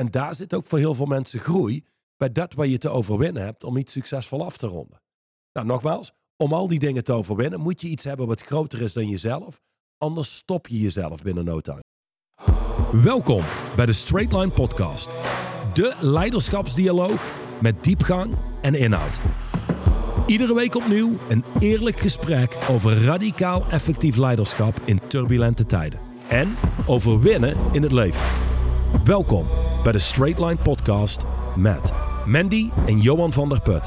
En daar zit ook voor heel veel mensen groei bij dat wat je te overwinnen hebt om iets succesvol af te ronden. Nou, nogmaals, om al die dingen te overwinnen moet je iets hebben wat groter is dan jezelf. Anders stop je jezelf binnen no time. Welkom bij de Straight Line Podcast. De leiderschapsdialoog met diepgang en inhoud. Iedere week opnieuw een eerlijk gesprek over radicaal effectief leiderschap in turbulente tijden. En over winnen in het leven. Welkom bij de Straight Line Podcast met Mandy en Johan van der Put.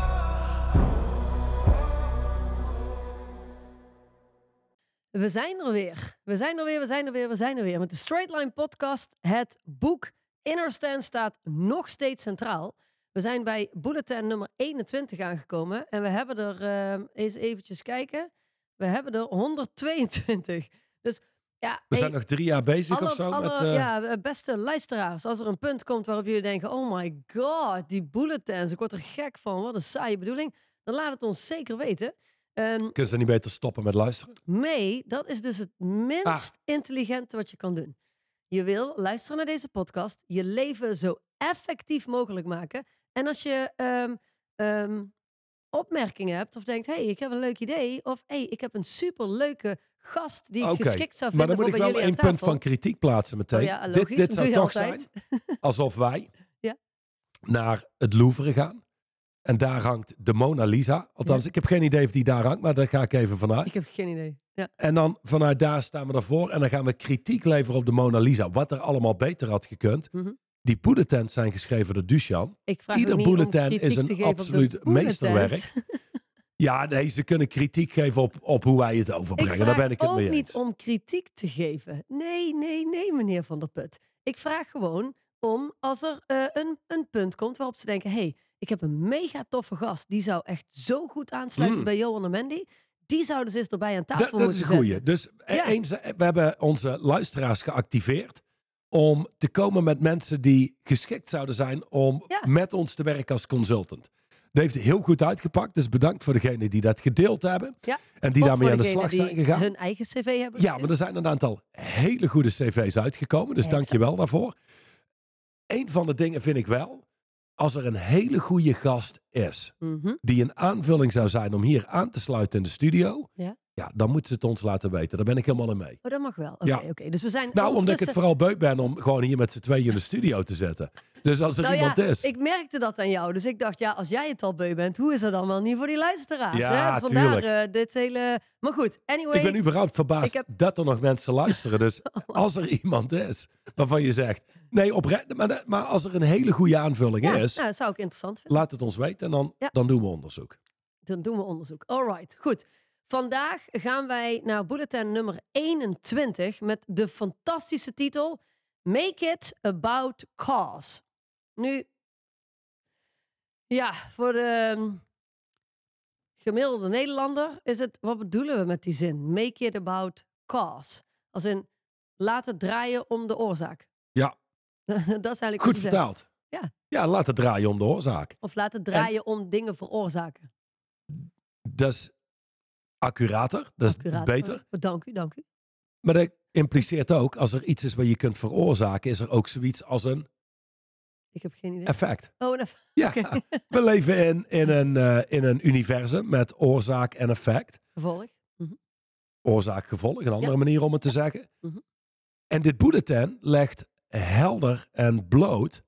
We zijn er weer. We zijn er weer, we zijn er weer, we zijn er weer. Met de Straight Line Podcast. Het boek Inner Stand staat nog steeds centraal. We zijn bij bulletin nummer 21 aangekomen. En we hebben er, uh, eens eventjes kijken, we hebben er 122. Dus ja, We zijn nog drie jaar bezig alle, of zo alle- met... eh, Ja, beste luisteraars. Als er een punt komt waarop jullie denken... Oh my god, die bulletins. Ik word er gek van. Wat een saaie bedoeling. Dan laat het ons zeker weten. Ehm, Kunnen ze niet beter stoppen met luisteren? Nee, dat is dus het minst Ah. intelligente wat je kan doen. Je wil luisteren naar deze podcast, je leven zo effectief mogelijk maken. En als je ehm, ehm, opmerkingen hebt of denkt, hey, ik heb een leuk idee. Of hey, ik heb een superleuke gast die ik geschikt zou Maar vinden dan moet ik wel aan punt van kritiek plaatsen meteen. Oh ja, dit dit zou toch altijd. zijn alsof wij Ja. naar het Louvre gaan. En daar hangt de Mona Lisa. Althans, ik heb geen idee of die daar hangt, maar daar ga ik even vanuit. Ik heb geen idee. Ja. En dan vanuit daar staan we ervoor. En dan gaan we kritiek leveren op de Mona Lisa. Wat er allemaal beter had gekund. Mhm. Die bulletins zijn geschreven door Duchan. Ik vraag Ieder niet bulletin is een absoluut meesterwerk. Ja, nee, ze kunnen kritiek geven op, op hoe wij het overbrengen. Daar ben ik het ook mee niet eens. om kritiek te geven. Nee, nee, nee, meneer Van der Put. Ik vraag gewoon om als er eh, een, een punt komt waarop ze denken... hey, ik heb een mega toffe gast. Die zou echt zo goed aansluiten Mm. bij Johan en Mandy. Die zouden ze eens erbij aan tafel Dat, dat is moeten een zetten. goeie. Dus eh, Ja. eens, eh, we hebben onze luisteraars geactiveerd om te komen met mensen die geschikt zouden zijn om Ja. met ons te werken als consultant. Dat heeft heel goed uitgepakt. Dus bedankt voor degenen die dat gedeeld hebben. Ja. En die Of daarmee aan de slag zijn gegaan. hun eigen cv hebben Ja, gestuurd. maar er zijn een aantal hele goede cv's uitgekomen. Dus Ja, dank je wel daarvoor. Een van de dingen vind ik wel, als er een hele goede gast is, Mhm. die een aanvulling zou zijn om hier aan te sluiten in de studio, Ja. Ja, dan moeten ze het ons laten weten. Daar ben ik helemaal in mee. Oh, dat mag wel. Oké, Ja. oké. Dus we zijn Nou, omdat ik het vooral beuk ben om gewoon hier met z'n tweeën in de studio te zetten. Dus als er Nou iemand ja, is. ik merkte dat aan jou. Dus ik dacht, ja, als jij het al beu bent, hoe is dat dan wel niet voor die luisteraar? Ja, hè? Vandaar tuurlijk. eh, dit hele... Maar goed, anyway. Ik ben überhaupt verbaasd heb- dat er nog mensen luisteren. Dus als er iemand is waarvan je zegt... Nee, oprecht, maar, maar als er een hele goede aanvulling ja, is... nou, dat zou ik interessant vinden. laat het ons weten en dan, dan doen we onderzoek. Dan doen we onderzoek. All right, goed. Vandaag gaan wij naar bulletin nummer 21 met de fantastische titel Make it about cause. Nu, ja, voor de gemiddelde Nederlander is het, wat bedoelen we met die zin? Make it about cause. Als in, laat het draaien om de oorzaak. Ja. dat is eigenlijk Goed zegt. vertaald. Ja. Ja, laat het draaien om de oorzaak. Of laat het draaien om dingen veroorzaken. Dat is accurater, dat is beter. Dank u, dank u. Maar dat impliceert ook, als er iets is wat je kunt veroorzaken... is er ook zoiets als een Ik heb geen idee. effect. Oh, een Ja, we leven in, in, een, eh, in een universum met oorzaak en effect. gevolg. Oorzaak, gevolg, een andere manier om het te zeggen. Mhm. En dit bulletin legt helder en bloot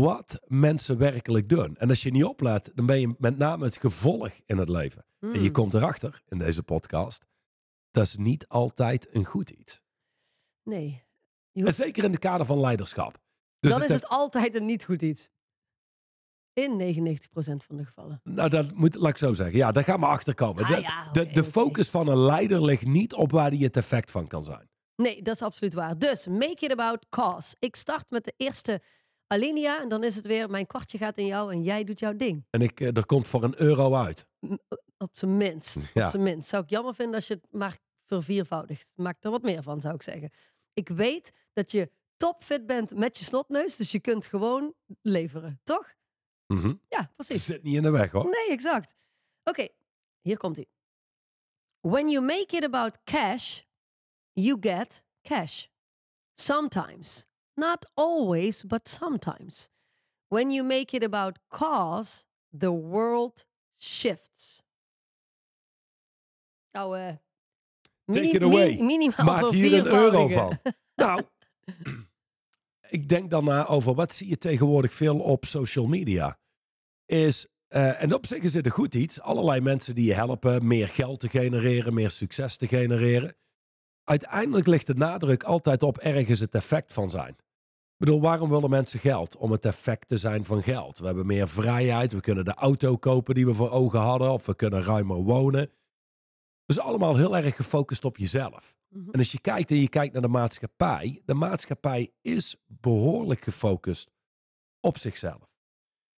wat mensen werkelijk doen. En als je niet oplet, dan ben je met name het gevolg in het leven. En je Hmm. komt erachter in deze podcast, dat is niet altijd een goed iets. Nee, En zeker in het kader van leiderschap. Dus dan is heeft- het altijd een niet goed iets. In 99% van de gevallen. Nou, dat moet, laat ik zo zeggen. Ja, daar gaan we achter komen. Ah, de, ja, de, de focus van een leider ligt niet op waar die het effect van kan zijn. Nee, dat is absoluut waar. Dus, make it about cause. Ik start met de eerste alinea en dan is het weer mijn kwartje gaat in jou en jij doet jouw ding. En ik, eh, er komt voor een euro uit. Op zijn minst. Ja. Op zijn minst. Zou ik jammer vinden als je het maar verviervoudigt. Maak er wat meer van, zou ik zeggen. Ik weet dat je topfit bent met je snotneus, dus je kunt gewoon leveren, toch? Mhm. Ja, precies. Zit niet in de weg hoor. Nee, exact. Oké, hier komt hij. When you make it about cash, you get cash. Sometimes, not always, but sometimes. When you make it about cause, the world shifts. Nou, eh Take it away. minimaal Maak hier een euro van. Nou, ik denk dan na over wat zie je tegenwoordig veel op social media. Is, eh, en op zich is het een goed iets. Allerlei mensen die je helpen meer geld te genereren, meer succes te genereren. Uiteindelijk ligt de nadruk altijd op ergens het effect van zijn. Ik bedoel, waarom willen mensen geld? Om het effect te zijn van geld. We hebben meer vrijheid. We kunnen de auto kopen die we voor ogen hadden. Of we kunnen ruimer wonen. Dus allemaal heel erg gefocust op jezelf. Mhm. En als je kijkt en je kijkt naar de maatschappij, de maatschappij is behoorlijk gefocust op zichzelf.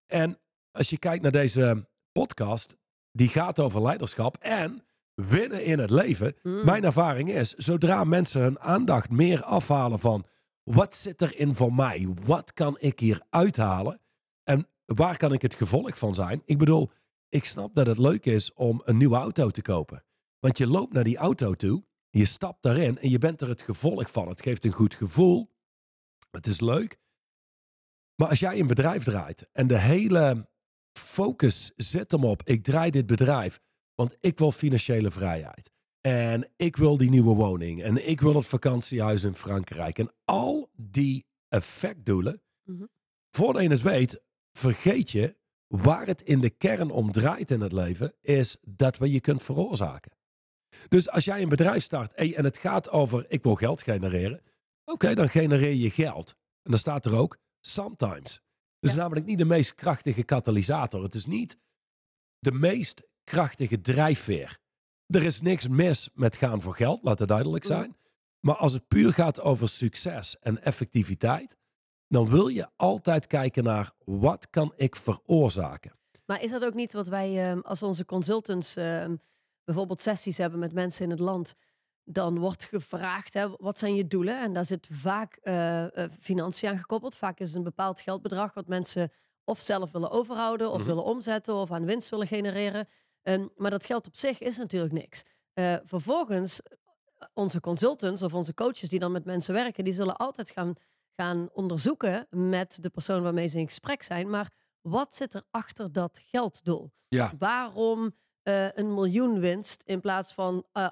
En als je kijkt naar deze podcast, die gaat over leiderschap en winnen in het leven. Mm. Mijn ervaring is, zodra mensen hun aandacht meer afhalen van wat zit erin voor mij? Wat kan ik hier uithalen? En waar kan ik het gevolg van zijn? Ik bedoel, ik snap dat het leuk is om een nieuwe auto te kopen. Want je loopt naar die auto toe, je stapt daarin en je bent er het gevolg van. Het geeft een goed gevoel. Het is leuk. Maar als jij een bedrijf draait en de hele focus zit hem op, ik draai dit bedrijf, want ik wil financiële vrijheid. En ik wil die nieuwe woning. En ik wil het vakantiehuis in Frankrijk. En al die effectdoelen. Mhm. Voordat je het weet, vergeet je waar het in de kern om draait in het leven. Is dat wat je kunt veroorzaken. Dus als jij een bedrijf start en het gaat over ik wil geld genereren. Oké, dan genereer je geld. En dan staat er ook sometimes. Dat is Ja. namelijk niet de meest krachtige katalysator. Het is niet de meest krachtige drijfveer. Er is niks mis met gaan voor geld, laat het duidelijk Mhm. zijn. Maar als het puur gaat over succes en effectiviteit, dan wil je altijd kijken naar wat kan ik veroorzaken. Maar is dat ook niet wat wij ehm, als onze consultants ehm, bijvoorbeeld sessies hebben met mensen in het land? Dan wordt gevraagd, hè, wat zijn je doelen? En daar zit vaak eh, financiën aan gekoppeld. Vaak is het een bepaald geldbedrag wat mensen of zelf willen overhouden, of Mhm. willen omzetten, of aan winst willen genereren. Ehm, maar dat geld op zich is natuurlijk niks. Eh, vervolgens, onze consultants of onze coaches die dan met mensen werken, die zullen altijd gaan, gaan onderzoeken met de persoon waarmee ze in gesprek zijn. Maar wat zit er achter dat gelddoel? Ja. Waarom eh, een miljoen winst in plaats van eh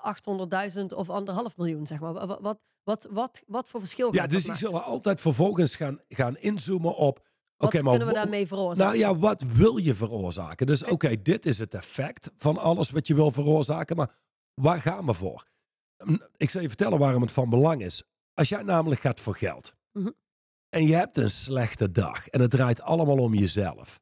800.000 of anderhalf miljoen, zeg maar? Wa- wa- Wat, wat, wat, wat voor verschil Ja, dus die maken? zullen altijd vervolgens gaan, gaan inzoomen op. Wat Oké, maar kunnen we daarmee veroorzaken? Nou ja, wat wil je veroorzaken? Dus oké, dit is het effect van alles wat je wil veroorzaken, maar waar gaan we voor? Hm, Ik zal je vertellen waarom het van belang is. Als jij namelijk gaat voor geld Mhm. en je hebt een slechte dag en het draait allemaal om jezelf,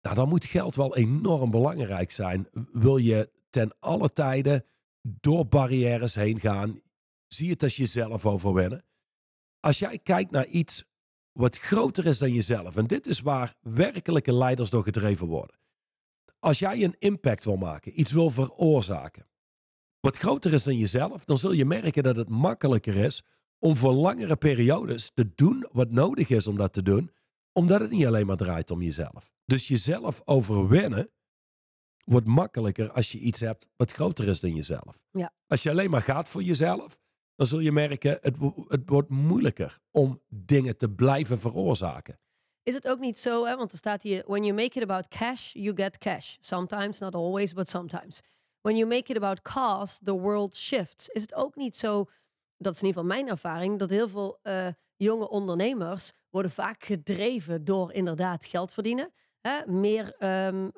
nou, dan moet geld wel enorm belangrijk zijn. Wil je ten alle tijden door barrières heen gaan, zie het als jezelf overwinnen. Als jij kijkt naar iets wat groter is dan jezelf. En dit is waar werkelijke leiders door gedreven worden. Als jij een impact wil maken, iets wil veroorzaken, wat groter is dan jezelf, dan zul je merken dat het makkelijker is om voor langere periodes te doen wat nodig is om dat te doen, omdat het niet alleen maar draait om jezelf. Dus jezelf overwinnen wordt makkelijker als je iets hebt wat groter is dan jezelf. Ja. Als je alleen maar gaat voor jezelf, dan zul je merken, het, het wordt moeilijker om dingen te blijven veroorzaken. Is het ook niet zo, hè? want er staat hier: When you make it about cash, you get cash. Sometimes, not always, but sometimes. When you make it about cause, the world shifts. Is het ook niet zo, dat is in ieder geval mijn ervaring, dat heel veel eh, jonge ondernemers worden vaak gedreven door inderdaad geld verdienen. Hè? Meer ehm,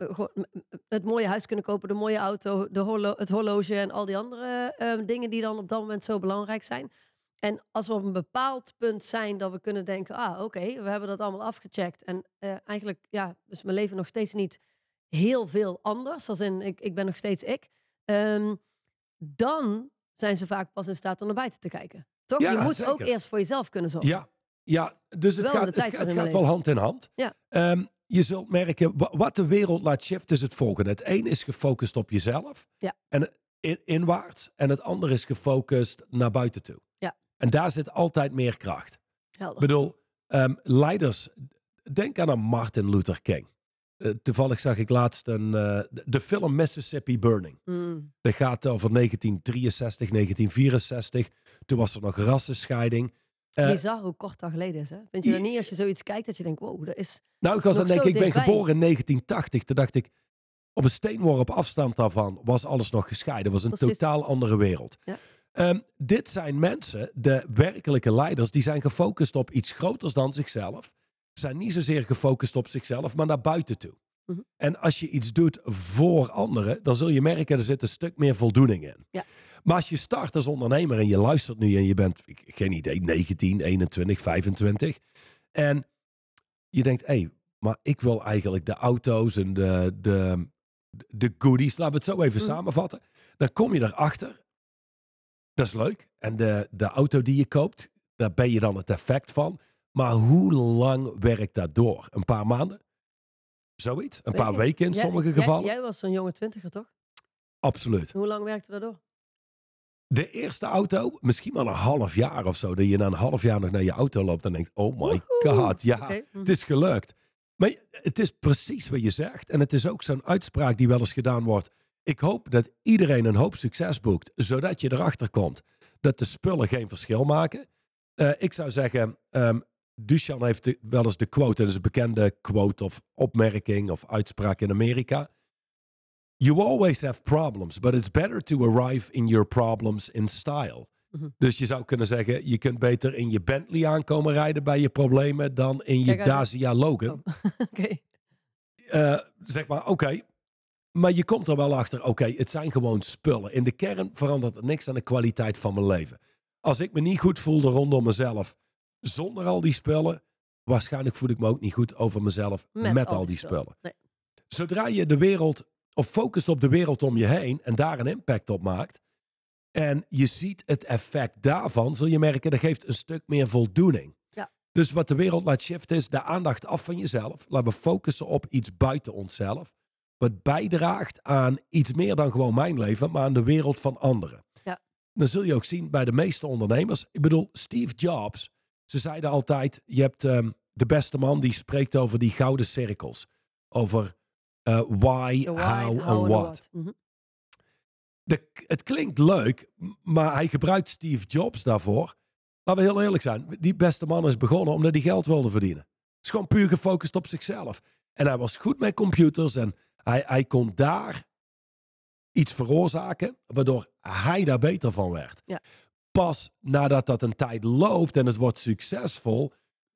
het mooie huis kunnen kopen, de mooie auto, de horlo- het horloge en al die andere ehm, dingen die dan op dat moment zo belangrijk zijn. En als we op een bepaald punt zijn dat we kunnen denken, ah oké, we hebben dat allemaal afgecheckt. En eh, eigenlijk ja, is mijn leven nog steeds niet heel veel anders. Als in, ik, ik ben nog steeds ik. Ehm, dan zijn ze vaak pas in staat om naar buiten te kijken. Toch? Ja, je moet zeker. ook eerst voor jezelf kunnen zorgen. Ja, ja dus het Wel gaat, het, gaat- het wel hand in hand. Ja. Je zult merken, wa- wat de wereld laat shiften is het volgende. Het een is gefocust op jezelf Ja. en in, inwaarts. En het andere is gefocust naar buiten toe. Ja. En daar zit altijd meer kracht. Helder. Ik bedoel, ehm, leiders, denk aan een Martin Luther King. Eh, toevallig zag ik laatst een, eh, de- de film Mississippi Burning. Mm, Dat gaat over 1963, 1964. Toen was er nog rassenscheiding. Eh, Bizar hoe kort dat geleden is, hè? Vind je dat niet als je zoiets kijkt dat je denkt, wow, dat is... Nou, ik was dan denk ik, ik ben dichtbij. geboren in 1980. Toen dacht ik, op een steenworp afstand daarvan was alles nog gescheiden. was een Precies. totaal andere wereld. Ja. Ehm, dit zijn mensen, de werkelijke leiders, die zijn gefocust op iets groters dan zichzelf. Zijn niet zozeer gefocust op zichzelf, maar naar buiten toe. Mhm. En als je iets doet voor anderen, dan zul je merken, er zit een stuk meer voldoening in. Ja. Maar als je start als ondernemer en je luistert nu en je bent, ik- geen idee, 19, 21, 25. En je denkt, hé, hey, maar ik wil eigenlijk de auto's en de, de, de goodies, laten we het zo even Mhm. samenvatten. Dan kom je erachter. Dat is leuk. En de, de auto die je koopt, daar ben je dan het effect van. Maar hoe lang werkt dat door? Een paar maanden? Zoiets? Een Weet paar weken in Jij- sommige jij- gevallen? Jij, was zo'n jonge twintiger, toch? Absoluut. Hoe lang werkte dat door? De eerste auto, misschien wel een half jaar of zo, dat je na een half jaar nog naar je auto loopt en denkt, oh my Woehoe. god, ja, Oké, hm. het is gelukt. Maar het is precies wat je zegt. En het is ook zo'n uitspraak die wel eens gedaan wordt. Ik hoop dat iedereen een hoop succes boekt, zodat je erachter komt dat de spullen geen verschil maken. Eh, ik zou zeggen, Duchamp heeft wel eens de quote, dat is een bekende quote of opmerking of uitspraak in Amerika. You always have problems, but it's better to arrive in your problems in style. Mhm. Dus je zou kunnen zeggen, je kunt beter in je Bentley aankomen rijden bij je problemen dan in je. Dacia Logan. Oh. Eh, zeg maar, oké. Maar je komt er wel achter, oké, het zijn gewoon spullen. In de kern verandert het niks aan de kwaliteit van mijn leven. Als ik me niet goed voelde rondom mezelf zonder al die spullen, waarschijnlijk voel ik me ook niet goed over mezelf met, al die spullen. Nee. Zodra je de wereld, of focust op de wereld om je heen en daar een impact op maakt, en je ziet het effect daarvan, zul je merken, dat geeft een stuk meer voldoening. Ja. Dus wat de wereld laat shiften is de aandacht af van jezelf. Laten we focussen op iets buiten onszelf. Wat bijdraagt aan iets meer dan gewoon mijn leven, maar aan de wereld van anderen. Ja. Dan zul je ook zien bij de meeste ondernemers. Ik bedoel, Steve Jobs. Ze zeiden altijd, je hebt ehm, de beste man die spreekt over die gouden cirkels. Over eh, why, how, how what. Mhm. De, het klinkt leuk, maar hij gebruikt Steve Jobs daarvoor. Laten we heel eerlijk zijn. Die beste man is begonnen omdat hij geld wilde verdienen. Is gewoon puur gefocust op zichzelf. En hij was goed met computers en hij, hij kon daar iets veroorzaken, waardoor hij daar beter van werd. Ja. Pas nadat dat een tijd loopt en het wordt succesvol,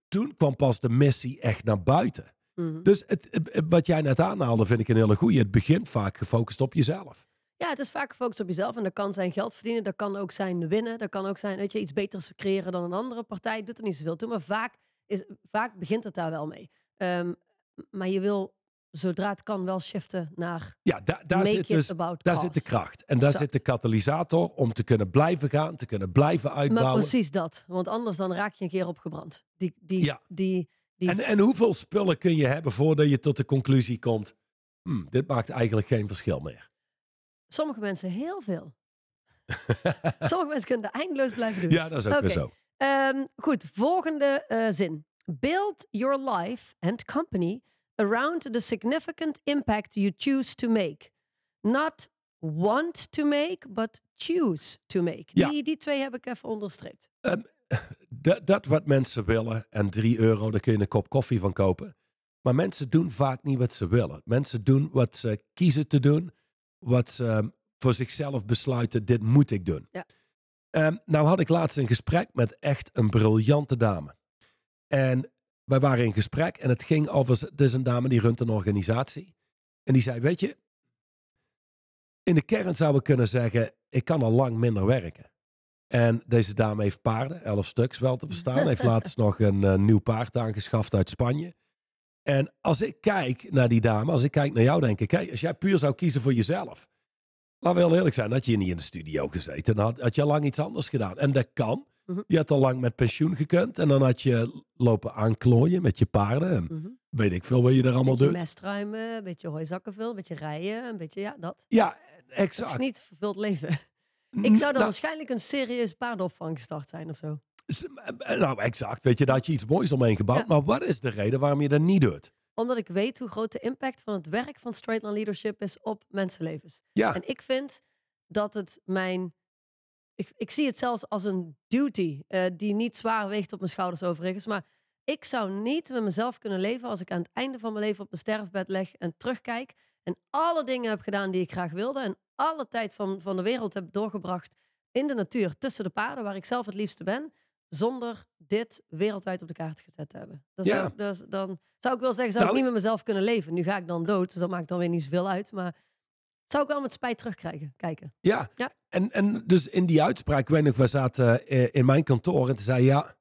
toen kwam pas de missie echt naar buiten. Mhm. Dus het, wat jij net aanhaalde, vind ik een hele goeie. Het begint vaak gefocust op jezelf. Ja, het is vaak gefocust op jezelf. En dat kan zijn geld verdienen. Dat kan ook zijn winnen. Dat kan ook zijn, weet je, iets beters creëren dan een andere partij. Doet er niet zoveel toe. Maar vaak, is, vaak begint het daar wel mee. Ehm, maar je wil, zodra het kan, wel shiften naar Ja, da- daar zit it dus Daar zit de kracht. En daar Exact. zit de katalysator om te kunnen blijven gaan, te kunnen blijven Maar uitbouwen. precies dat. Want anders dan raak je een keer opgebrand. Die, die, Ja. die, die, En, en hoeveel spullen kun je hebben voordat je tot de conclusie komt: "Hmm, dit maakt eigenlijk geen verschil meer. Sommige mensen heel veel. Sommige mensen kunnen dat eindeloos blijven doen. ja, dat is ook weer Oké. zo. Ehm, goed, volgende eh, zin. Build your life and company around the significant impact you choose to make. Not want to make, but choose to make. Ja. Die, die twee heb ik even onderstreept. Dat, dat wat mensen willen en 3 euro, daar kun je een kop koffie van kopen. Maar mensen doen vaak niet wat ze willen. Mensen doen wat ze kiezen te doen, wat ze ehm, voor zichzelf besluiten: dit moet ik doen. Ja. Ehm, nou had ik laatst een gesprek met echt een briljante dame. En wij waren in gesprek en het ging over, het is een dame die runt een organisatie. En die zei, weet je, in de kern zou ik kunnen zeggen, ik kan al lang minder werken. En deze dame heeft paarden, elf stuks wel te verstaan. heeft laatst nog een eh, nieuw paard aangeschaft uit Spanje. En als ik kijk naar die dame, als ik kijk naar jou, denk ik, hey, als jij puur zou kiezen voor jezelf. Laten we heel eerlijk zijn, had je niet in de studio gezeten. Dan had, had je al lang iets anders gedaan. En dat kan. Mhm. Je had al lang met pensioen gekund. En dan had je lopen aanklooien met je paarden. En Mhm. weet ik veel wat je er allemaal beetje doet. mest ruimen, een beetje hooizakken vullen, een beetje rijden, een beetje, ja, dat. Ja, exact. is niet vervuld leven. Ik zou dan Nou, waarschijnlijk een serieus paardenopvang gestart zijn of zo. s- nou, exact. Weet je, daar had je iets moois omheen gebouwd. Ja. Maar wat is de reden waarom je dat niet doet? Omdat ik weet hoe groot de impact van het werk van Straight Line Leadership is op mensenlevens. Ja, En ik vind dat het mijn. ik, ik zie het zelfs als een duty eh, die niet zwaar weegt op mijn schouders overigens. Maar ik zou niet met mezelf kunnen leven als ik aan het einde van mijn leven op mijn sterfbed leg en terugkijk. En alle dingen heb gedaan die ik graag wilde. En alle tijd van, van de wereld heb doorgebracht in de natuur, tussen de paarden, waar ik zelf het liefste ben. Zonder dit wereldwijd op de kaart gezet te hebben. Dat Ja. zou, is- dan zou ik wel zeggen, zou Nou, ik niet met mezelf kunnen leven. Nu ga ik dan dood, dus dat maakt dan weer niet zoveel uit. Maar zou ik wel met spijt terugkrijgen, kijken. Ja. Ja. En, en dus in die uitspraak, ik weet nog, we zaten eh, in mijn kantoor en toen zei ja,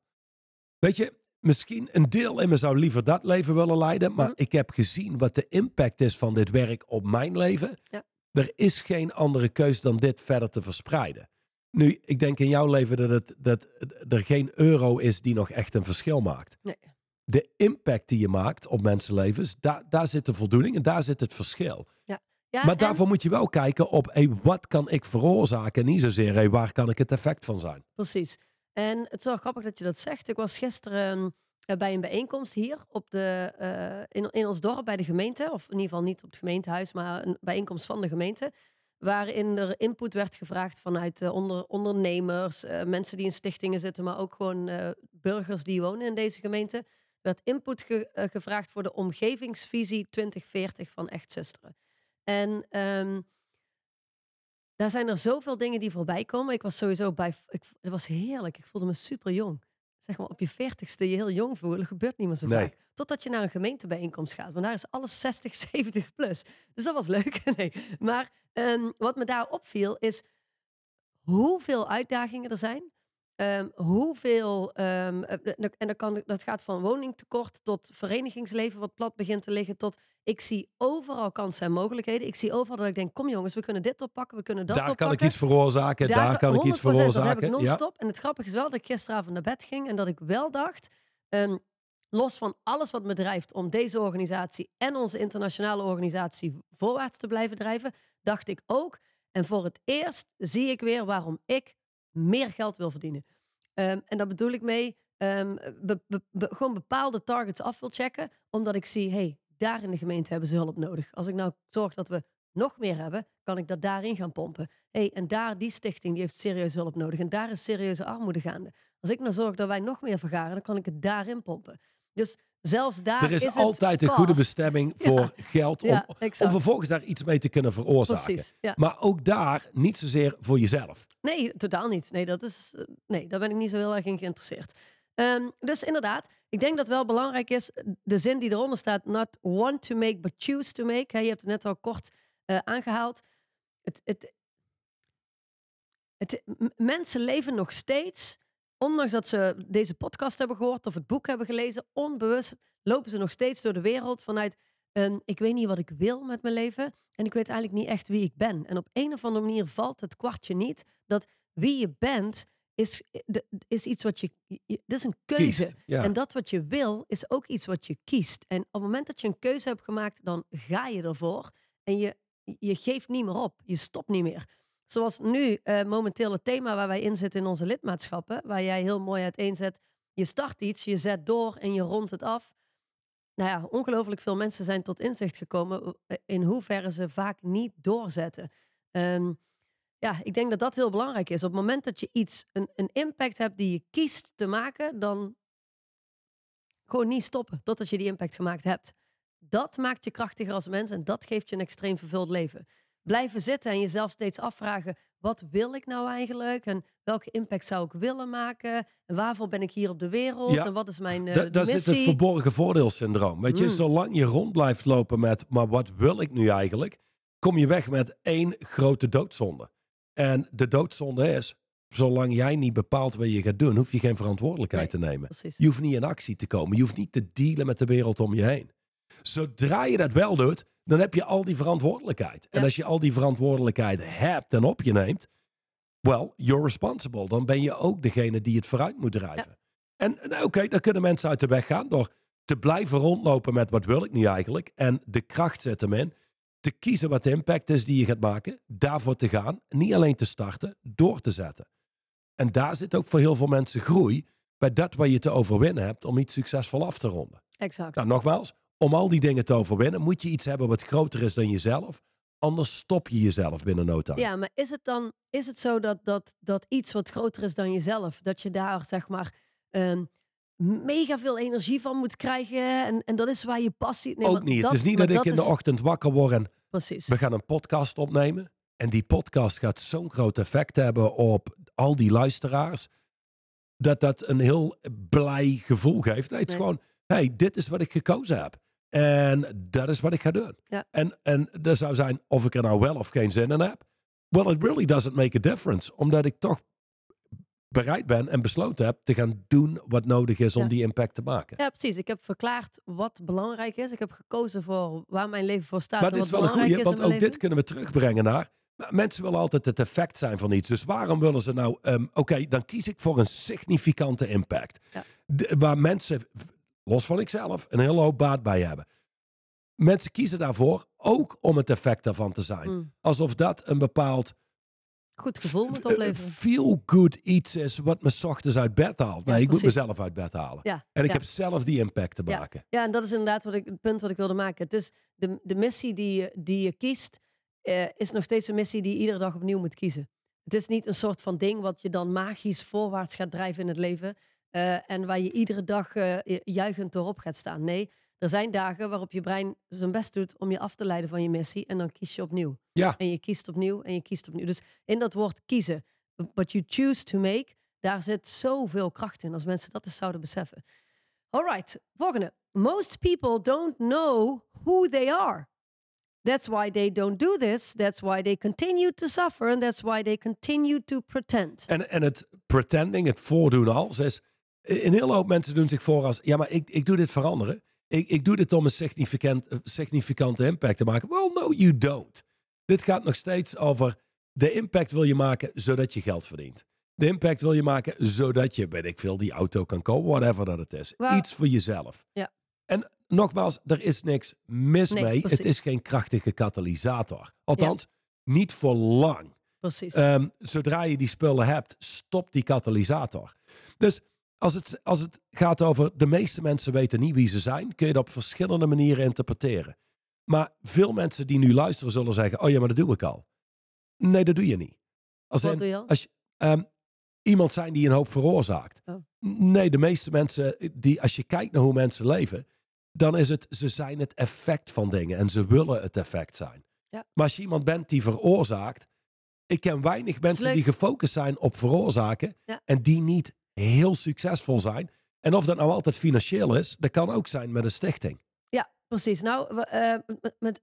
weet je, misschien een deel in me zou liever dat leven willen leiden, maar Mhm. ik heb gezien wat de impact is van dit werk op mijn leven. Ja. Er is geen andere keus dan dit verder te verspreiden. Nu, ik denk in jouw leven dat, het, dat er geen euro is die nog echt een verschil maakt. Nee. De impact die je maakt op mensenlevens, daar, daar zit de voldoening en daar zit het verschil. Ja, Maar en- daarvoor moet je wel kijken op hey, wat kan ik veroorzaken. Niet zozeer hey, waar kan ik het effect van zijn. Precies. En het is wel grappig dat je dat zegt. Ik was gisteren bij een bijeenkomst hier op de, eh, in, in ons dorp bij de gemeente. Of in ieder geval niet op het gemeentehuis, maar een bijeenkomst van de gemeente. Waarin er input werd gevraagd vanuit eh, onder, ondernemers, eh, mensen die in stichtingen zitten, maar ook gewoon eh, burgers die wonen in deze gemeente. Er werd input ge- eh, gevraagd voor de omgevingsvisie 2040 van Echt. En ehm, daar zijn er zoveel dingen die voorbij komen. Ik was sowieso bij. Ik, het was heerlijk. Ik voelde me super jong. Zeg maar op je veertigste je heel jong voelen gebeurt niet meer zo Nee. vaak. Totdat je naar een gemeentebijeenkomst gaat. Want daar is alles 60, 70 plus. Dus dat was leuk. nee. Maar ehm, wat me daar opviel is hoeveel uitdagingen er zijn. Ehm, hoeveel, ehm, eh, en dat, kan, dat gaat van woningtekort tot verenigingsleven wat plat begint te liggen, tot ik zie overal kansen en mogelijkheden. Ik zie overal dat ik denk, kom jongens, we kunnen dit oppakken, we kunnen dat daar oppakken. kan ik iets veroorzaken, daar, kan ik iets 100%, Dat heb veroorzaken. ik Ja. non-stop. En het grappige is wel dat ik gisteravond naar bed ging en dat ik wel dacht, ehm, los van alles wat me drijft om deze organisatie en onze internationale organisatie voorwaarts te blijven drijven, dacht ik ook, en voor het eerst zie ik weer waarom ik meer geld wil verdienen. Ehm, en daar bedoel ik mee, ehm, gewoon bepaalde targets af wil checken, omdat ik zie, hey, daar in de gemeente hebben ze hulp nodig. Als ik nou zorg dat we nog meer hebben, kan ik dat daarin gaan pompen. hey, en daar, die stichting, die heeft serieus hulp nodig. En daar is serieuze armoede gaande. Als ik nou zorg dat wij nog meer vergaren, dan kan ik het daarin pompen. Dus zelfs daar Er is, altijd een goede bestemming voor geld om, Ja, om vervolgens daar iets mee te kunnen veroorzaken. Precies, ja. Maar ook daar niet zozeer voor jezelf. Nee, totaal niet. Nee, dat is, eh, nee, daar ben ik niet zo heel erg in geïnteresseerd. Ehm, dus inderdaad, ik denk dat wel belangrijk is, de zin die eronder staat, not want to make, but choose to make. Je hebt het net al kort eh, aangehaald. Het, het, het, mensen leven nog steeds, ondanks dat ze deze podcast hebben gehoord of het boek hebben gelezen, onbewust lopen ze nog steeds door de wereld vanuit, ehm, ik weet niet wat ik wil met mijn leven en ik weet eigenlijk niet echt wie ik ben. En op een of andere manier valt het kwartje niet dat wie je bent is, is iets wat je, dit is een keuze. Kiest, ja. En dat wat je wil is ook iets wat je kiest. En op het moment dat je een keuze hebt gemaakt, dan ga je ervoor. En je, je geeft niet meer op. Je stopt niet meer. Zoals nu eh, momenteel het thema waar wij in zitten in onze lidmaatschappen. Waar jij heel mooi uiteenzet. Je start iets, je zet door en je rondt het af. Nou ja, ongelooflijk veel mensen zijn tot inzicht gekomen eh, in hoeverre ze vaak niet doorzetten. Ehm, ja, ik denk dat dat heel belangrijk is. Op het moment dat je iets, een, een impact hebt die je kiest te maken, dan gewoon niet stoppen totdat je die impact gemaakt hebt. Dat maakt je krachtiger als mens en dat geeft je een extreem vervuld leven. Blijven zitten en jezelf steeds afvragen: wat wil ik nou eigenlijk? En welke impact zou ik willen maken? En waarvoor ben ik hier op de wereld? Ja. En wat is mijn eh, Da- daar zit het verborgen voordeelsyndroom. Weet je, Mm. zolang je rond blijft lopen met, maar wat wil ik nu eigenlijk? Kom je weg met één grote doodzonde. En de doodzonde is, zolang jij niet bepaalt wat je gaat doen, hoef je geen verantwoordelijkheid Nee. te nemen. Precies. Je hoeft niet in actie te komen. Je hoeft niet te dealen met de wereld om je heen. Zodra je dat wel doet, dan heb je al die verantwoordelijkheid. En Ja. als je al die verantwoordelijkheid hebt en op je neemt, well, you're responsible. Dan ben je ook degene die het vooruit moet drijven. En nou, oké, dan kunnen mensen uit de weg gaan door te blijven rondlopen met wat wil ik nu eigenlijk. En de kracht zet hem in. Te kiezen wat de impact is die je gaat maken. Daarvoor te gaan. Niet alleen te starten, door te zetten. En daar zit ook voor heel veel mensen groei. Bij dat wat je te overwinnen hebt om iets succesvol af te ronden. Exact. Nou, nogmaals, om al die dingen te overwinnen moet je iets hebben wat groter is dan jezelf. Anders stop je jezelf binnen no time. Ja, maar is het dan is het zo dat, dat, dat iets wat groter is dan jezelf, dat je daar zeg maar ehm, mega veel energie van moet krijgen en, en dat is waar je passie... Nee, Ook niet. het is niet dat, ik in de ochtend wakker word en Precies. we gaan een podcast opnemen. En die podcast gaat zo'n groot effect hebben op al die luisteraars. Dat dat een heel blij gevoel geeft. Nee, het is gewoon, hey, dit is wat ik gekozen heb. En dat is wat ik ga doen. Ja. En, en dat zou zijn of ik er nou wel of geen zin in heb. Well, it really doesn't make a difference. Omdat ik toch bereid ben en besloten heb te gaan doen wat nodig is om Ja. die impact te maken. Ja, precies. Ik heb verklaard wat belangrijk is. Ik heb gekozen voor waar mijn leven voor staat Maar en dit wat is wel een goeie, is want ook dit kunnen we terugbrengen naar... maar Mensen willen altijd het effect zijn van iets. Dus waarom willen ze nou... ehm, Oké, dan kies ik voor een significante impact. Ja. De- waar mensen, los van ikzelf, een hele hoop baat bij hebben. Mensen kiezen daarvoor ook om het effect daarvan te zijn. Mm. Alsof dat een bepaald Goed gevoel moet eh, opleveren. feel-good iets is... wat me ochtends uit bed haalt. Ja, Nee, ik moet mezelf uit bed halen. Ja, En ik ja. heb zelf die impact te maken. Ja, en dat is inderdaad wat ik, het punt wat ik wilde maken. Het is de, de missie die je, die je kiest, eh, is nog steeds een missie die je iedere dag opnieuw moet kiezen. Het is niet een soort van ding wat je dan magisch voorwaarts gaat drijven in het leven. Eh, en waar je iedere dag eh, juichend doorop gaat staan. Nee, er zijn dagen waarop je brein zijn best doet om je af te leiden van je missie. En dan kies je opnieuw. Ja. En je kiest opnieuw en je kiest opnieuw. Dus in dat woord kiezen, what you choose to make, daar zit zoveel kracht in als mensen dat eens zouden beseffen. Alright, volgende. Most people don't know who they are. That's why they don't do this. That's why they continue to suffer. And that's why they continue to pretend. En, en het pretending, het voordoen als, is... Een hele hoop mensen doen zich voor als... Ja, maar ik, ik doe dit veranderen. Ik, ik doe dit om een significant, eh, significante impact te maken. Well, no, you don't. Dit gaat nog steeds over... De impact wil je maken zodat je geld verdient. De impact wil je maken zodat je, weet ik veel, die auto kan kopen. Whatever dat het is. Iets voor jezelf. Ja. En nogmaals, er is niks mis Nee, mee. precies. Het is geen krachtige katalysator. Althans, niet voor lang. Precies. Ehm, zodra je die spullen hebt, stopt die katalysator. Dus als het, als het gaat over de meeste mensen weten niet wie ze zijn, kun je dat op verschillende manieren interpreteren. Maar veel mensen die nu luisteren zullen zeggen: Oh ja, maar dat doe ik al. Nee, dat doe je niet. Als Wat in, doe je al? Als ehm, iemand zijn die een hoop veroorzaakt. Oh. Nee, de meeste mensen, die, als je kijkt naar hoe mensen leven, dan is het, ze zijn het effect van dingen en ze willen het effect zijn. Ja. Maar als je iemand bent die veroorzaakt, ik ken weinig mensen die gefocust zijn op veroorzaken Ja. en die niet heel succesvol zijn. En of dat nou altijd financieel is, dat kan ook zijn met een stichting. Ja, precies. Nou, eh, met,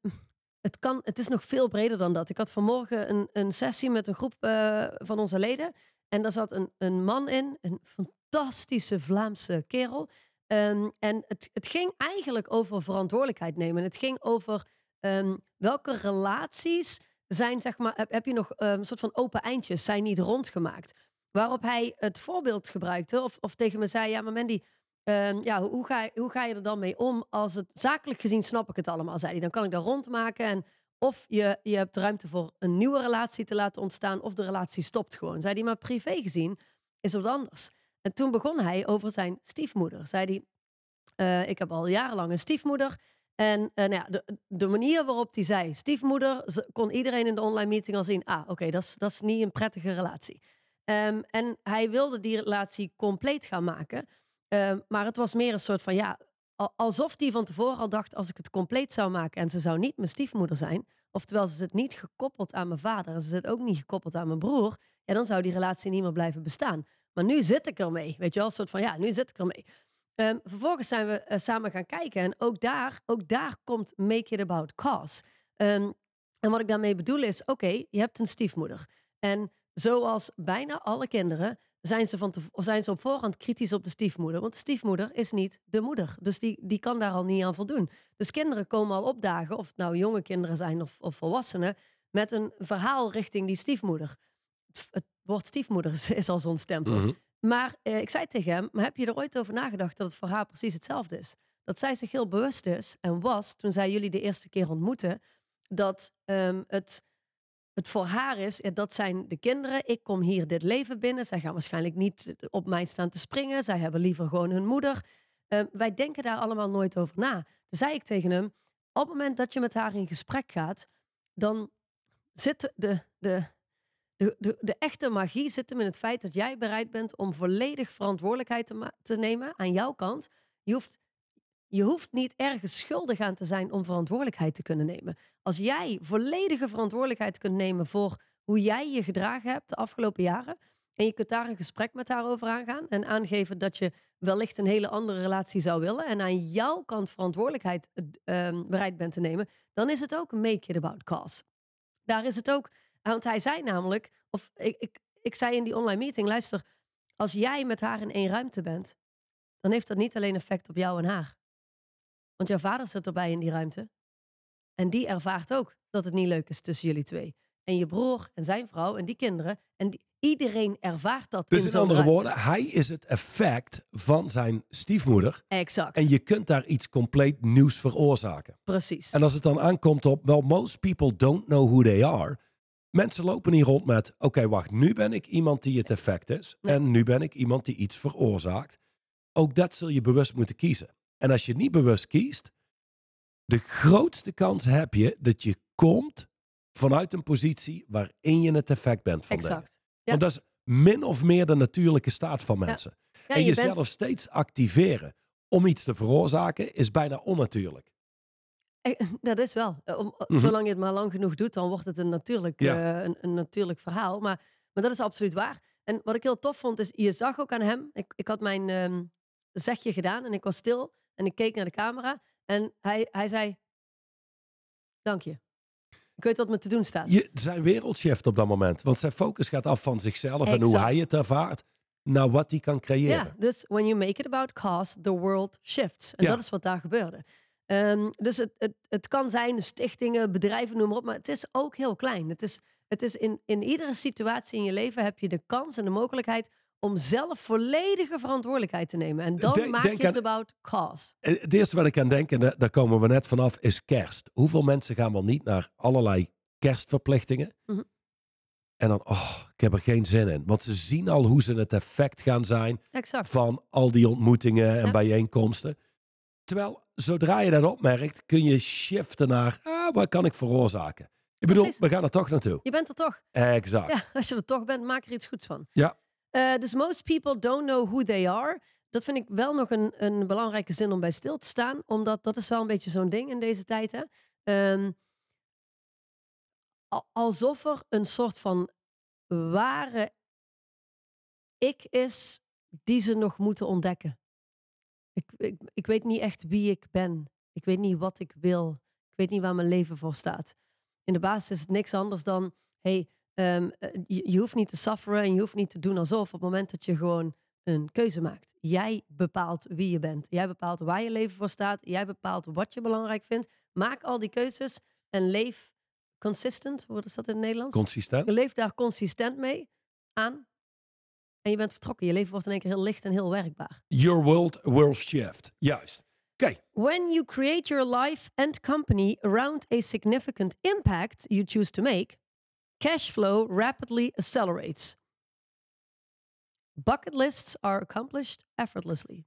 het, kan, het is nog veel breder dan dat. Ik had vanmorgen een, een sessie met een groep eh, van onze leden. En daar zat een, een man in, een fantastische Vlaamse kerel. Ehm, en het, het ging eigenlijk over verantwoordelijkheid nemen. Het ging over ehm, welke relaties zijn, zeg maar, heb, heb je nog ehm, een soort van open eindjes, zijn niet rondgemaakt. Waarop hij het voorbeeld gebruikte, of, of tegen me zei: Ja, maar Mandy, Ehm, ja, hoe ga, hoe ga je er dan mee om als het zakelijk gezien snap ik het allemaal, zei hij. Dan kan ik daar rondmaken en of je, je hebt ruimte voor een nieuwe relatie te laten ontstaan of de relatie stopt gewoon. Zei hij, maar privé gezien is het anders. En toen begon hij over zijn stiefmoeder. Zei hij, eh, ik heb al jarenlang een stiefmoeder. En eh, nou ja, de, de manier waarop hij zei stiefmoeder, kon iedereen in de online meeting al zien, ah oké, dat dat is niet een prettige relatie. Ehm, en hij wilde die relatie compleet gaan maken. Ehm, maar het was meer een soort van, ja, al- alsof die van tevoren al dacht, als ik het compleet zou maken en ze zou niet mijn stiefmoeder zijn, oftewel ze zit niet gekoppeld aan mijn vader en ze zit ook niet gekoppeld aan mijn broer, ja, dan zou die relatie niet meer blijven bestaan. Maar nu zit ik ermee, weet je wel, een soort van, ja, nu zit ik ermee. Ehm, vervolgens zijn we eh, samen gaan kijken en ook daar, ook daar komt make it about cause. En wat ik daarmee bedoel is, oké, je hebt een stiefmoeder. En zoals bijna alle kinderen zijn ze, van te, zijn ze op voorhand kritisch op de stiefmoeder. Want de stiefmoeder is niet de moeder. Dus die, die kan daar al niet aan voldoen. Dus kinderen komen al opdagen, of het nou jonge kinderen zijn of, of volwassenen, met een verhaal richting die stiefmoeder. Het, woord stiefmoeder is, is al zo'n stempel. Mhm. Maar eh, ik zei tegen hem, maar heb je er ooit over nagedacht dat het voor haar precies hetzelfde is? Dat zij zich heel bewust is en was, toen zij jullie de eerste keer ontmoetten, dat ehm, het, het voor haar is, dat zijn de kinderen, ik kom hier dit leven binnen, zij gaan waarschijnlijk niet op mij staan te springen, zij hebben liever gewoon hun moeder. Ehm, wij denken daar allemaal nooit over na. Zei ik tegen hem, op het moment dat je met haar in gesprek gaat, dan zit de, de, de, de, echte magie zit hem in het feit dat jij bereid bent om volledig verantwoordelijkheid te, te nemen aan jouw kant. Je hoeft, je hoeft niet ergens schuldig aan te zijn om verantwoordelijkheid te kunnen nemen. Als jij volledige verantwoordelijkheid kunt nemen voor hoe jij je gedragen hebt de afgelopen jaren. En je kunt daar een gesprek met haar over aangaan. En aangeven dat je wellicht een hele andere relatie zou willen. En aan jouw kant verantwoordelijkheid eh, ehm, bereid bent te nemen. Dan is het ook make it about cause. Daar is het ook. Want hij zei namelijk, of ik, ik, ik zei in die online meeting, luister, als jij met haar in één ruimte bent, dan heeft dat niet alleen effect op jou en haar. Want jouw vader zit erbij in die ruimte. En die ervaart ook dat het niet leuk is tussen jullie twee. En je broer en zijn vrouw en die kinderen. En die- iedereen ervaart dat Dus in andere ruimte. woorden, hij is het effect van zijn stiefmoeder. Exact, En je kunt daar iets compleet nieuws veroorzaken. precies. En als het dan aankomt op, well, most people don't know who they are. Mensen lopen hier rond met, oké, wacht, nu ben ik iemand die het effect is. En nu ben ik iemand die iets veroorzaakt. Ook dat zul je bewust moeten kiezen. En als je niet bewust kiest, de grootste kans heb je dat je komt vanuit een positie waarin je het effect bent van exact. Ja. Want dat is min of meer de natuurlijke staat van mensen. Ja, en je jezelf bent- steeds activeren om iets te veroorzaken is bijna onnatuurlijk. Eh, Dat is wel. Eh, Om, Mhm. Zolang je het maar lang genoeg doet, dan wordt het een natuurlijk, eh, een natuurlijk verhaal. Maar, maar dat is absoluut waar. En wat ik heel tof vond, is je zag ook aan hem. Ik, ik had mijn ehm, zegje gedaan en ik was stil en ik keek naar de camera. En hij, hij zei: Dank je. Ik weet wat me te doen staat. Je, zijn wereld shift op dat moment. Want zijn focus gaat af van zichzelf en hoe hij het ervaart naar wat hij kan creëren. Ja, dus when you make it about cause, the world shifts. En Ja. dat is wat daar gebeurde. Ehm, dus het, het, het kan zijn stichtingen, bedrijven, noem maar op. Maar het is ook heel klein. Het is, het is in, in iedere situatie in je leven heb je de kans en de mogelijkheid om zelf volledige verantwoordelijkheid te nemen. En dan Denk- maak denk je het about cause. En Het eerste wat ik aan denk, en da- daar komen we net vanaf, is kerst. Hoeveel mensen gaan wel niet naar allerlei kerstverplichtingen? Mhm. En dan, oh, ik heb er geen zin in. Want ze zien al hoe ze het effect gaan zijn Exact. van al die ontmoetingen en Ja. bijeenkomsten. Terwijl, zodra je dat opmerkt, kun je shiften naar, ah, wat kan ik veroorzaken? Ik bedoel, Precies. we gaan er toch naartoe. Je bent er toch. Exact. Ja, als je er toch bent, maak er iets goeds van. Ja. Eh, dus most people don't know who they are. Dat vind ik wel nog een, een belangrijke zin om bij stil te staan. Omdat dat is wel een beetje zo'n ding in deze tijd. Hè? Ehm, al- alsof er een soort van ware ik is die ze nog moeten ontdekken. Ik, ik, ik weet niet echt wie ik ben. Ik weet niet wat ik wil. Ik weet niet waar mijn leven voor staat. In de basis is het niks anders dan... Hey, ehm, eh, je, je hoeft niet te sufferen en je hoeft niet te doen alsof... op het moment dat je gewoon een keuze maakt. Jij bepaalt wie je bent. Jij bepaalt waar je leven voor staat. Jij bepaalt wat je belangrijk vindt. Maak al die keuzes en leef consistent. Hoe is dat in het Nederlands? Consistent. Je leeft daar consistent mee aan. En je bent vertrokken. Je leven wordt in één keer heel licht en heel werkbaar. Your world will shift. Juist. Oké, When you create your life and company around a significant impact you choose to make, cash flow rapidly accelerates. Bucket lists are accomplished effortlessly.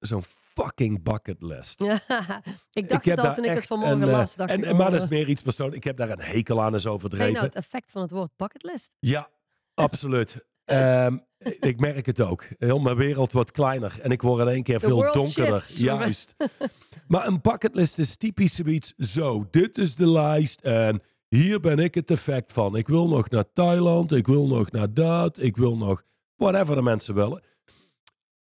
zo'n fucking bucket list. ik dacht al toen ik het vanmorgen een, eh, las. Dacht en, ik, maar oh, dat is meer iets persoonlijks. Ik heb daar een hekel aan je overdreven. nou het effect van het woord bucket list? Ja, absoluut. Ehm, ik merk het ook. Heel mijn wereld wordt kleiner en ik word in één keer The veel donkerder. shifts. Juist. maar een bucketlist is typisch zoiets. Zo, dit is de lijst en hier ben ik het effect van. Ik wil nog naar Thailand, ik wil nog naar dat, ik wil nog whatever de mensen willen.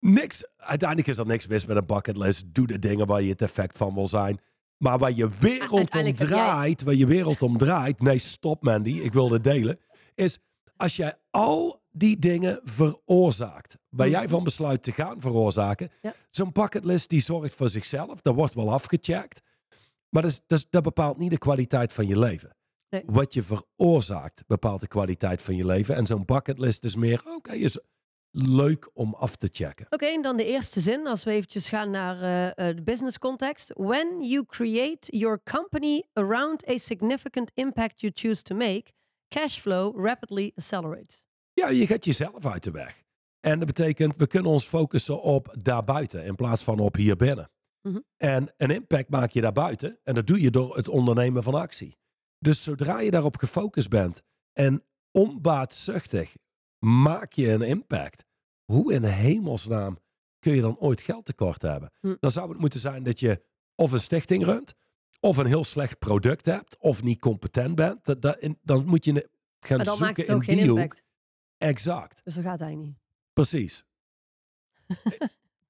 Niks, uiteindelijk is er niks mis met een bucketlist. Doe de dingen waar je het effect van wil zijn. Maar waar je wereld om draait, waar je wereld om draait, nee stop Mandy, ik wil dit delen, is als jij al die dingen veroorzaakt, waar jij van besluit te gaan veroorzaken, Mhm. Ja. zo'n bucketlist die zorgt voor zichzelf, dat wordt wel afgecheckt, maar dat, is, dat, is- dat bepaalt niet de kwaliteit van je leven. Nee. Wat je veroorzaakt bepaalt de kwaliteit van je leven. En zo'n bucketlist is meer, oké, is leuk om af te checken. Oké, en dan de eerste zin, als we eventjes gaan naar eh, eh, de business context. When you create your company around a significant impact you choose to make, cash flow rapidly accelerates. Ja, je gaat jezelf uit de weg. En dat betekent, we kunnen ons focussen op daarbuiten in plaats van op hier binnen. Mhm. En een impact maak je daarbuiten. En dat doe je door het ondernemen van actie. Dus zodra je daarop gefocust bent en onbaatzuchtig maak je een impact. Hoe in hemelsnaam kun je dan ooit geld tekort hebben? Hm. Dan zou het moeten zijn dat je of een stichting runt, of een heel slecht product hebt, of niet competent bent. Dat, dan moet je gaan Maar dan zoeken maakt het ook geen hoek. impact. Exact, Dus dat gaat hij niet. precies.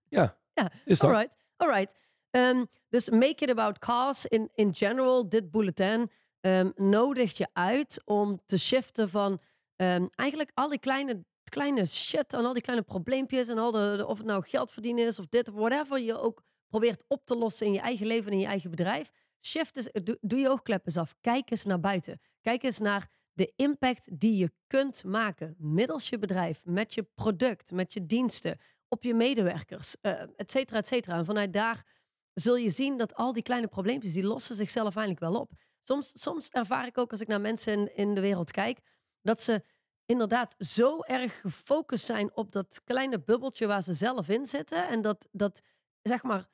ja, Ja, is dat? Alright, alright. Ehm, dus make it about cars in, in general. Dit bulletin ehm, nodigt je uit om te shiften van ehm, eigenlijk al die kleine, kleine shit en al die kleine probleempjes en al de, of het nou geld verdienen is of dit whatever je ook probeert op te lossen in je eigen leven en in je eigen bedrijf. Shift doe, je oogklep eens af. Kijk eens naar buiten. Kijk eens naar de impact die je kunt maken middels je bedrijf, met je product, met je diensten, op je medewerkers, eh et cetera, et cetera. En vanuit daar zul je zien dat al die kleine probleempjes, die lossen zichzelf eindelijk wel op. Soms, soms ervaar ik ook als ik naar mensen in, in de wereld kijk, dat ze inderdaad zo erg gefocust zijn op dat kleine bubbeltje waar ze zelf in zitten. En dat, dat zeg maar,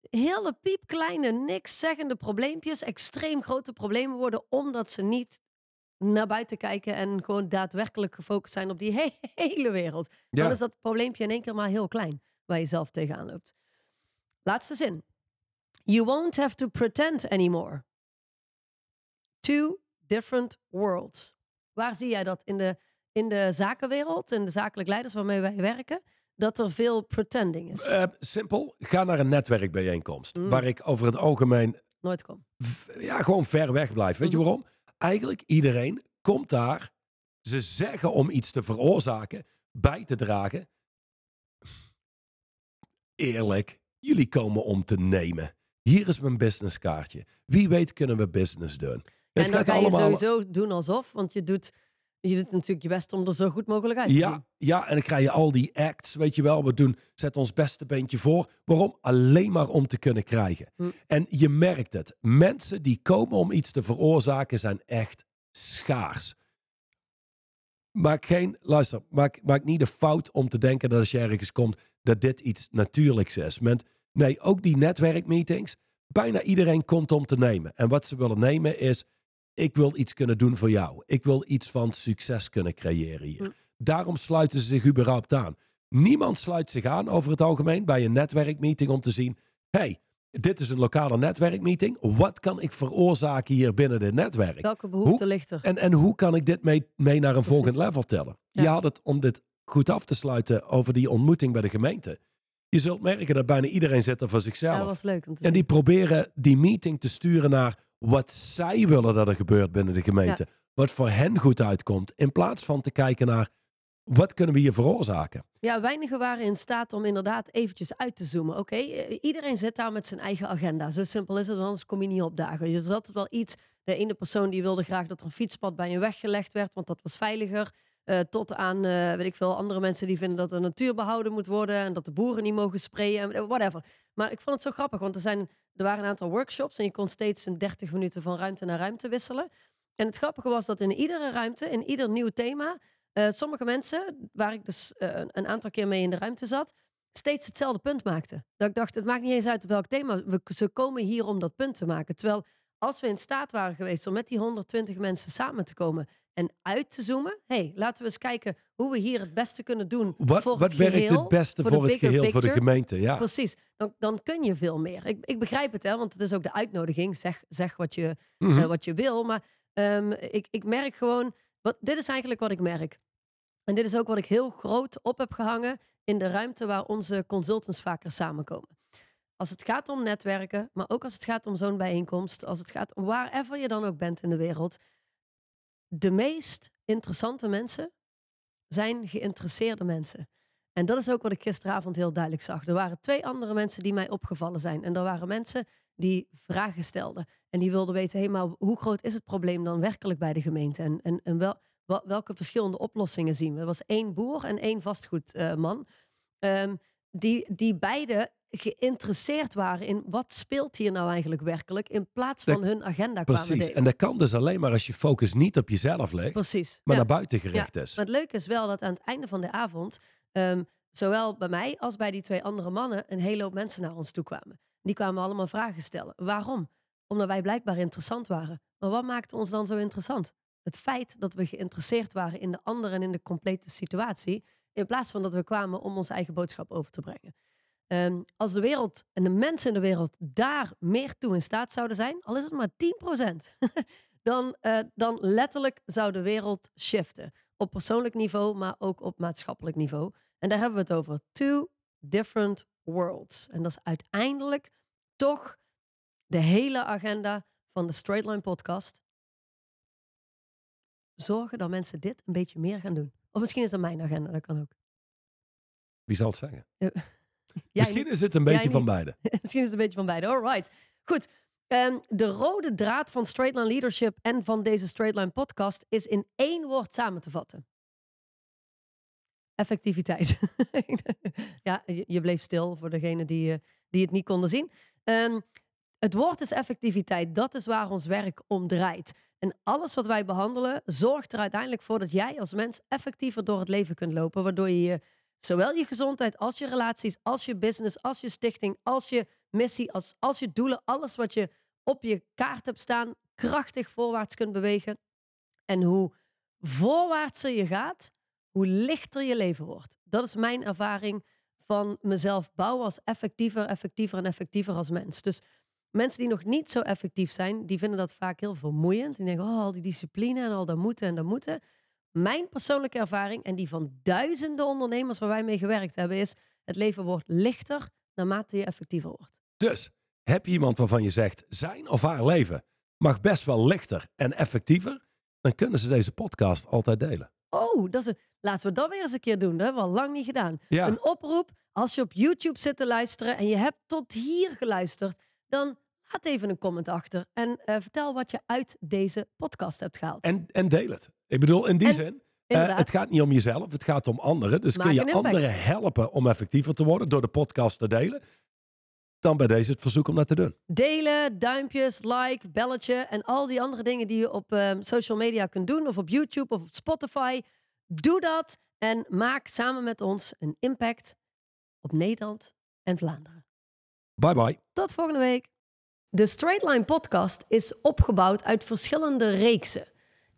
hele piepkleine, niks zeggende probleempjes extreem grote problemen worden, omdat ze niet naar buiten kijken en gewoon daadwerkelijk gefocust zijn op die he- hele wereld. Ja. Dan is dat probleempje in één keer maar heel klein waar je zelf tegenaan loopt. Laatste zin. You won't have to pretend anymore. Two different worlds. Waar zie jij dat in de, in de zakenwereld, in de zakelijk leiders waarmee wij werken, dat er veel pretending is? Eh, simpel, ga naar een netwerkbijeenkomst. Mm. Waar ik over het algemeen Nooit kom. ja, gewoon ver weg blijf. Weet je Mhm. waarom? Eigenlijk iedereen komt daar. Ze zeggen om iets te veroorzaken, bij te dragen. Eerlijk, jullie komen om te nemen. Hier is mijn businesskaartje. Wie weet kunnen we business doen. En dan ga je sowieso doen alsof, want je doet, je doet natuurlijk je best om er zo goed mogelijk uit te zien. Ja, ja, en dan krijg je al die acts, weet je wel. We doen, zet ons beste beentje voor. Waarom? Alleen maar om te kunnen krijgen. Hm. En je merkt het. Mensen die komen om iets te veroorzaken zijn echt schaars. Maak geen, luister, maak, maak niet de fout om te denken dat als je ergens komt, dat dit iets natuurlijks is. Nee, ook die netwerkmeetings, bijna iedereen komt om te nemen. En wat ze willen nemen is, ik wil iets kunnen doen voor jou. Ik wil iets van succes kunnen creëren hier. Hm. Daarom sluiten ze zich überhaupt aan. Niemand sluit zich aan over het algemeen bij een netwerkmeeting om te zien, hey, dit is een lokale netwerkmeeting. Wat kan ik veroorzaken hier binnen dit netwerk? Welke behoefte Hoe- ligt er? En, en hoe kan ik dit mee, mee naar een Precies. volgend level tellen? Ja. Je had het om dit goed af te sluiten over die ontmoeting bij de gemeente. Je zult merken dat bijna iedereen zit er voor zichzelf. Ja, dat was leuk om te En zien. die proberen die meeting te sturen naar wat zij willen dat er gebeurt binnen de gemeente. Wat voor hen goed uitkomt. In plaats van te kijken naar wat kunnen we hier veroorzaken. Ja, weinigen waren in staat om inderdaad eventjes uit te zoomen. Oké, eh, iedereen zit daar met zijn eigen agenda. Zo simpel is het, anders kom je niet opdagen. Dus er is altijd wel iets. De ene persoon die wilde graag dat er een fietspad bij een weg gelegd werd, want dat was veiliger. Eh, tot aan, eh, weet ik veel, andere mensen die vinden dat de natuur behouden moet worden en dat de boeren niet mogen sprayen en whatever. Maar ik vond het zo grappig, want er, zijn, er waren een aantal workshops en je kon steeds in 30 minuten van ruimte naar ruimte wisselen. En het grappige was dat in iedere ruimte, in ieder nieuw thema, eh, sommige mensen, waar ik dus eh, een- aantal keer mee in de ruimte zat, steeds hetzelfde punt maakten. Dat ik dacht, het maakt niet eens uit welk thema. We, ze komen hier om dat punt te maken. Terwijl als we in staat waren geweest om met die 120 mensen samen te komen en uit te zoomen. hey, laten we eens kijken hoe we hier het beste kunnen doen. Wat, voor wat het werkt geheel, het beste voor het geheel, voor de gemeente? Ja. Precies, dan, dan kun je veel meer. Ik, ik begrijp het, hè, want het is ook de uitnodiging. Zeg, zeg wat, je, Mhm. eh, wat je wil. Maar ehm, ik, ik merk gewoon, wat, dit is eigenlijk wat ik merk. En dit is ook wat ik heel groot op heb gehangen in de ruimte waar onze consultants vaker samenkomen. Als het gaat om netwerken, maar ook als het gaat om zo'n bijeenkomst, als het gaat om wherever je dan ook bent in de wereld. De meest interessante mensen zijn geïnteresseerde mensen. En dat is ook wat ik gisteravond heel duidelijk zag. Er waren twee andere mensen die mij opgevallen zijn. En er waren mensen die vragen stelden. En die wilden weten, hé, maar hoe groot is het probleem dan werkelijk bij de gemeente? En, en, en wel, wel- welke verschillende oplossingen zien we? Er was één boer en één vastgoedman. Ehm, die, die beide geïnteresseerd waren in wat speelt hier nou eigenlijk werkelijk, in plaats van Dat- hun agenda kwamen Precies. delen. En dat kan dus alleen maar als je focus niet op jezelf Precies. maar ja. naar buiten gericht is. Maar het leuke is wel dat aan het einde van de avond, ehm, zowel bij mij als bij die twee andere mannen, een hele hoop mensen naar ons toe kwamen. Die kwamen allemaal vragen stellen. Waarom? Omdat wij blijkbaar interessant waren. Maar wat maakte ons dan zo interessant? Het feit dat we geïnteresseerd waren in de ander en in de complete situatie, in plaats van dat we kwamen om onze eigen boodschap over te brengen. Ehm, als de wereld en de mensen in de wereld daar meer toe in staat zouden zijn, al is het maar 10%, dan, eh, dan letterlijk zou de wereld shiften. Op persoonlijk niveau, maar ook op maatschappelijk niveau. En daar hebben we het over. Two different worlds. En dat is uiteindelijk toch de hele agenda van de Straight Line podcast. Zorgen dat mensen dit een beetje meer gaan doen. Of misschien is dat mijn agenda, dat kan ook. Wie zal het zeggen? Jij Misschien is het een beetje van beide. Misschien is het een beetje van beide. All right. Goed. Ehm, de rode draad van Straight Line Leadership en van deze Straight Line podcast is in één woord samen te vatten. Effectiviteit. ja, je, je bleef stil voor degenen die, eh, die het niet konden zien. Ehm, het woord is effectiviteit. Dat is waar ons werk om draait. En alles wat wij behandelen zorgt er uiteindelijk voor dat jij als mens effectiever door het leven kunt lopen. Waardoor je je zowel je gezondheid als je relaties, als je business, als je stichting, als je missie, als, als je doelen, alles wat je op je kaart hebt staan, krachtig voorwaarts kunt bewegen. En hoe voorwaartser je gaat, hoe lichter je leven wordt. Dat is mijn ervaring van mezelf bouwen als effectiever, effectiever en effectiever als mens. Dus mensen die nog niet zo effectief zijn, die vinden dat vaak heel vermoeiend. Die denken, oh, al die discipline en al dat moeten en dat moeten. Mijn persoonlijke ervaring en die van duizenden ondernemers waar wij mee gewerkt hebben, is het leven wordt lichter naarmate je effectiever wordt. Dus heb je iemand waarvan je zegt, zijn of haar leven mag best wel lichter en effectiever, dan kunnen ze deze podcast altijd delen. Oh, dat is een, laten we dat weer eens een keer doen. Dat hebben we al lang niet gedaan. Ja. Een oproep, als je op YouTube zit te luisteren en je hebt tot hier geluisterd, dan laat even een comment achter en eh, vertel wat je uit deze podcast hebt gehaald. En, en deel het. Ik bedoel, in die En- zin, eh, het gaat niet om jezelf, het gaat om anderen. Dus Maak kun je anderen helpen om effectiever te worden door de podcast te delen, dan bij deze het verzoek om dat te doen. Delen, duimpjes, like, belletje en al die andere dingen die je op ehm, social media kunt doen, of op YouTube of op Spotify. Doe dat en maak samen met ons een impact op Nederland en Vlaanderen. Bye bye. Tot volgende week. De Straight Line podcast is opgebouwd uit verschillende reeksen.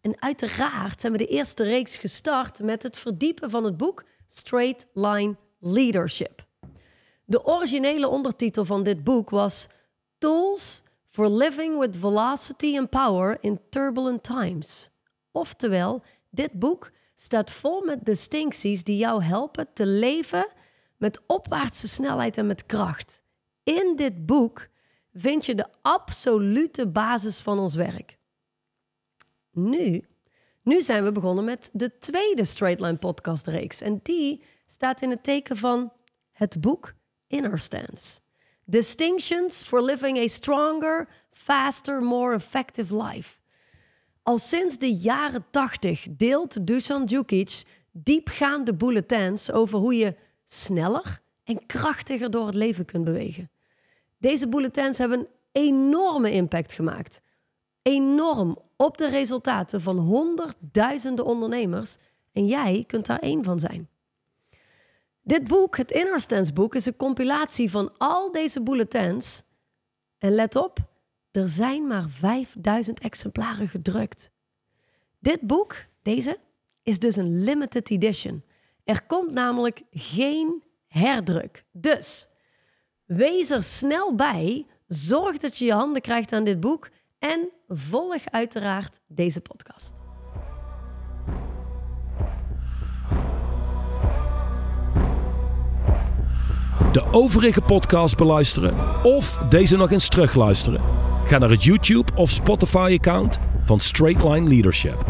En uiteraard zijn we de eerste reeks gestart met het verdiepen van het boek Straight Line Leadership. De originele ondertitel van dit boek was Tools for Living with Velocity and Power in Turbulent Times. Oftewel, dit boek staat vol met distincties die jou helpen te leven met opwaartse snelheid en met kracht. In dit boek vind je de absolute basis van ons werk. Nu, nu zijn we begonnen met de tweede Straight Line podcast reeks. En die staat in het teken van het boek Inner Stance. Distinctions for living a stronger, faster, more effective life. Al sinds de jaren 80 deelt Dusan Djukic diepgaande bulletins over hoe je sneller en krachtiger door het leven kunt bewegen. Deze bulletins hebben een enorme impact gemaakt. Enorm op de resultaten van honderdduizenden ondernemers. En jij kunt daar één van zijn. Dit boek, het Inner boek, is een compilatie van al deze bulletins. En let op, er zijn maar 5000 exemplaren gedrukt. Dit boek, deze, is dus een limited edition. Er komt namelijk geen herdruk. Dus wees er snel bij. Zorg dat je je handen krijgt aan dit boek. En volg uiteraard deze podcast. De overige podcast beluisteren of deze nog eens terugluisteren. Ga naar het YouTube of Spotify account van Straight Line Leadership.